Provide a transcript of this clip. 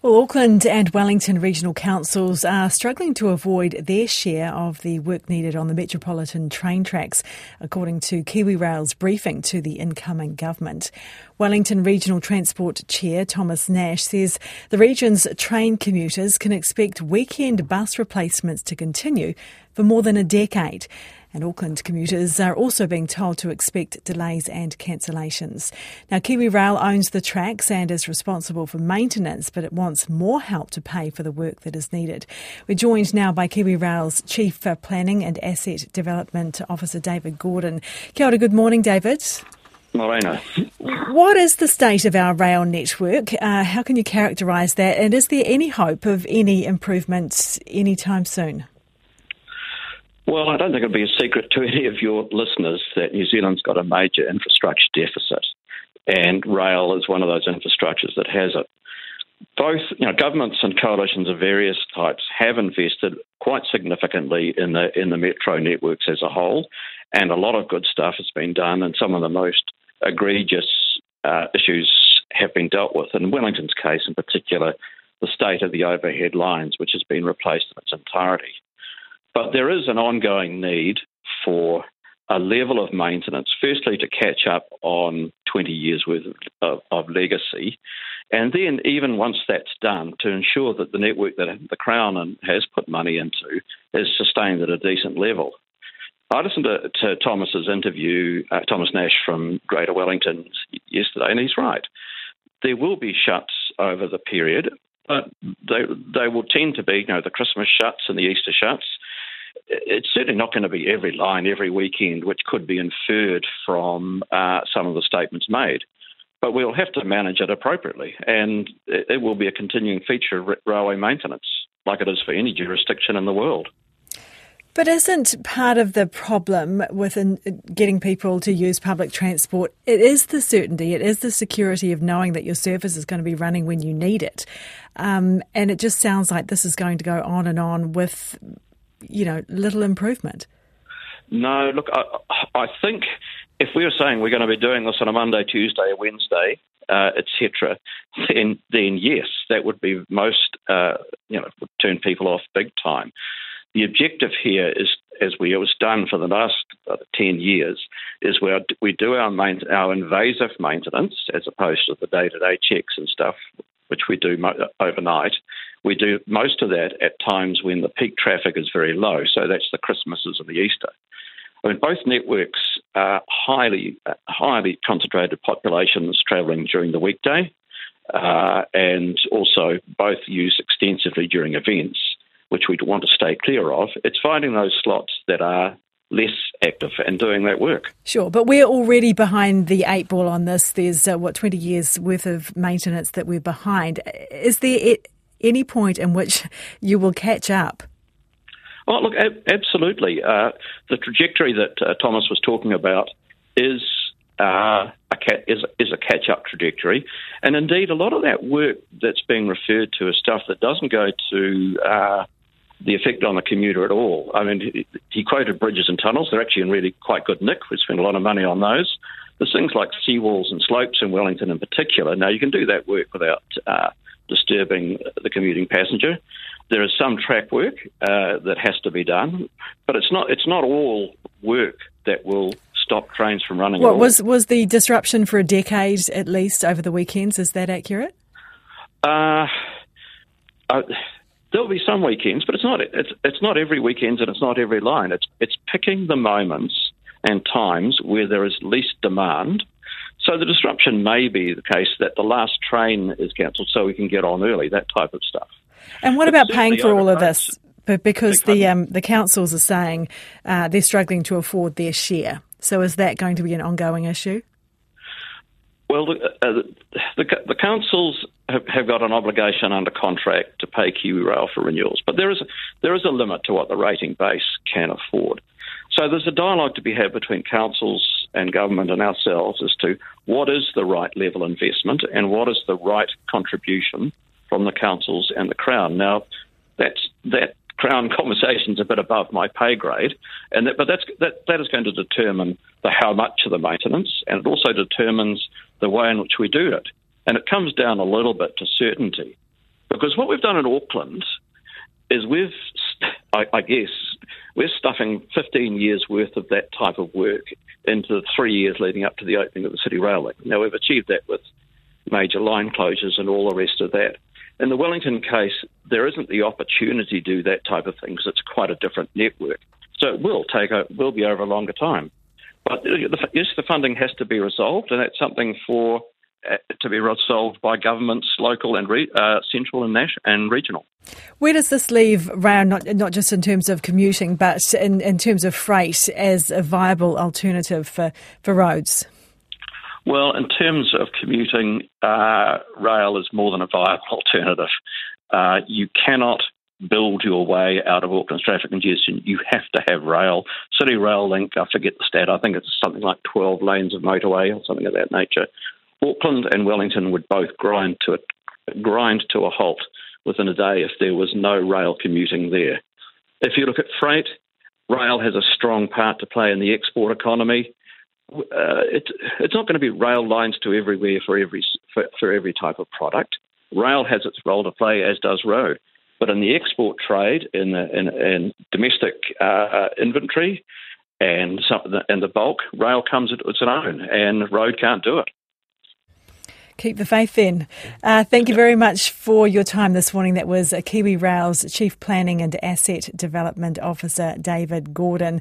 Well, Auckland and Wellington regional councils are struggling to avoid their share of the work needed on the metropolitan train tracks, according to KiwiRail's briefing to the incoming government. Wellington Regional Transport Chair Thomas Nash says the region's train commuters can expect weekend bus replacements to continue for more than a decade. And Auckland commuters are also being told to expect delays and cancellations. Now, KiwiRail owns the tracks and is responsible for maintenance, but it wants more help to pay for the work that is needed. We're joined now by KiwiRail's Chief for Planning and Asset Development Officer, David Gordon. Kia ora, good morning, David. Morena. What is the state of our rail network? Uh, how can you characterise that? And is there any hope of any improvements anytime soon? Well, I don't think it'll be a secret to any of your listeners that New Zealand's got a major infrastructure deficit, and rail is one of those infrastructures that has it. Both, you know, governments and coalitions of various types have invested quite significantly in the in the metro networks as a whole, and a lot of good stuff has been done, and some of the most egregious uh, issues have been dealt with. In Wellington's case, in particular, the state of the overhead lines, which has been replaced in its entirety. But there is an ongoing need for a level of maintenance, firstly, to catch up on 20 years worth of, of, legacy, and then, even once that's done, to ensure that the network that the Crown has put money into is sustained at a decent level. I listened to, to Thomas's interview, uh, Thomas Nash from Greater Wellington yesterday, and he's right. There will be shuts over the period, but they, they will tend to be, you know, the Christmas shuts and the Easter shuts it's certainly not going to be every line every weekend, which could be inferred from uh, some of the statements made. But we'll have to manage it appropriately, and it, will be a continuing feature of railway maintenance, like it is for any jurisdiction in the world. But isn't part of the problem with getting people to use public transport? It is the certainty, it is the security of knowing that your service is going to be running when you need it. Um, and it just sounds like this is going to go on and on with you know, little improvement? No, look, I, I think if we were saying we're going to be doing this on a Monday, Tuesday, Wednesday, uh, etc., then then yes, that would be most uh, you know would turn people off big time. The objective here is, as we was done for the last uh, ten years, is where we do our main, our invasive maintenance as opposed to the day to day checks and stuff, which we do mo- overnight. We do most of that at times when the peak traffic is very low, so that's the Christmases and the Easter. I mean, both networks are highly, highly concentrated populations travelling during the weekday, uh, and also both used extensively during events, which we want to stay clear of. It's finding those slots that are less active and doing that work. Sure, but we're already behind the eight ball on this. There's, uh, what, 20 years worth of maintenance that we're behind. Is there any point in which you will catch up? Oh, look, absolutely. Uh, the trajectory that uh, Thomas was talking about is uh, a is, is a catch up trajectory, and indeed, a lot of that work that's being referred to is stuff that doesn't go to uh, the effect on the commuter at all. I mean, he, he, quoted bridges and tunnels. They're actually in really quite good nick. We spend a lot of money on those. There's things like seawalls and slopes in Wellington in particular. Now, you can do that work without uh, disturbing the commuting passenger. There is some track work uh, that has to be done, but it's not it's not all work that will stop trains from running. What was was the disruption for a decade at least over the weekends? Is that accurate? Uh, uh, there'll be some weekends, but it's not it's it's not every weekend and it's not every line. It's it's picking the moments and times where there is least demand so the disruption may be the case that the last train is cancelled so we can get on early, that type of stuff. And what but about paying for all of this? But because the um, the councils are saying uh, they're struggling to afford their share, so is that going to be an ongoing issue? Well, the, uh, the, the, councils have, have, got an obligation under contract to pay KiwiRail for renewals, but there is a, there is a limit to what the rating base can afford. So there's a dialogue to be had between councils and government and ourselves as to what is the right level investment and what is the right contribution from the councils and the Crown. Now, that's that Crown conversation's a bit above my pay grade, and that, but that's that, that is going to determine the how much of the maintenance, and it also determines the way in which we do it. And it comes down a little bit to certainty Because what we've done in Auckland is we've, I, I guess, we're stuffing 15 years worth of that type of work into the three years leading up to the opening of the City Rail Link. Now, we've achieved that with major line closures and all the rest of that. In the Wellington case, there isn't the opportunity to do that type of thing because it's quite a different network. So it will take a, will be over a longer time. But yes, the funding has to be resolved, and that's something for uh, to be resolved by governments, local and re, uh, central and national and regional. Where does this leave rail, not not just in terms of commuting, but in, in terms of freight as a viable alternative for, for roads? Well, in terms of commuting, uh, rail is more than a viable alternative. Uh, you cannot build your way out of Auckland's traffic congestion. You have to have rail. City Rail Link, I forget the stat, I think it's something like 12 lanes of motorway or something of that nature. Auckland and Wellington would both grind to a, grind to a halt within a day if there was no rail commuting there. If you look at freight, rail has a strong part to play in the export economy. Uh, it, it's not going to be rail lines to everywhere for every for, for every type of product. Rail has its role to play, as does road. But in the export trade, in the in, in domestic uh, inventory, and some, and the bulk, rail comes at its own, and road can't do it. Keep the faith then. Uh, thank you very much for your time this morning. That was KiwiRail's Chief Planning and Asset Development Officer, David Gordon.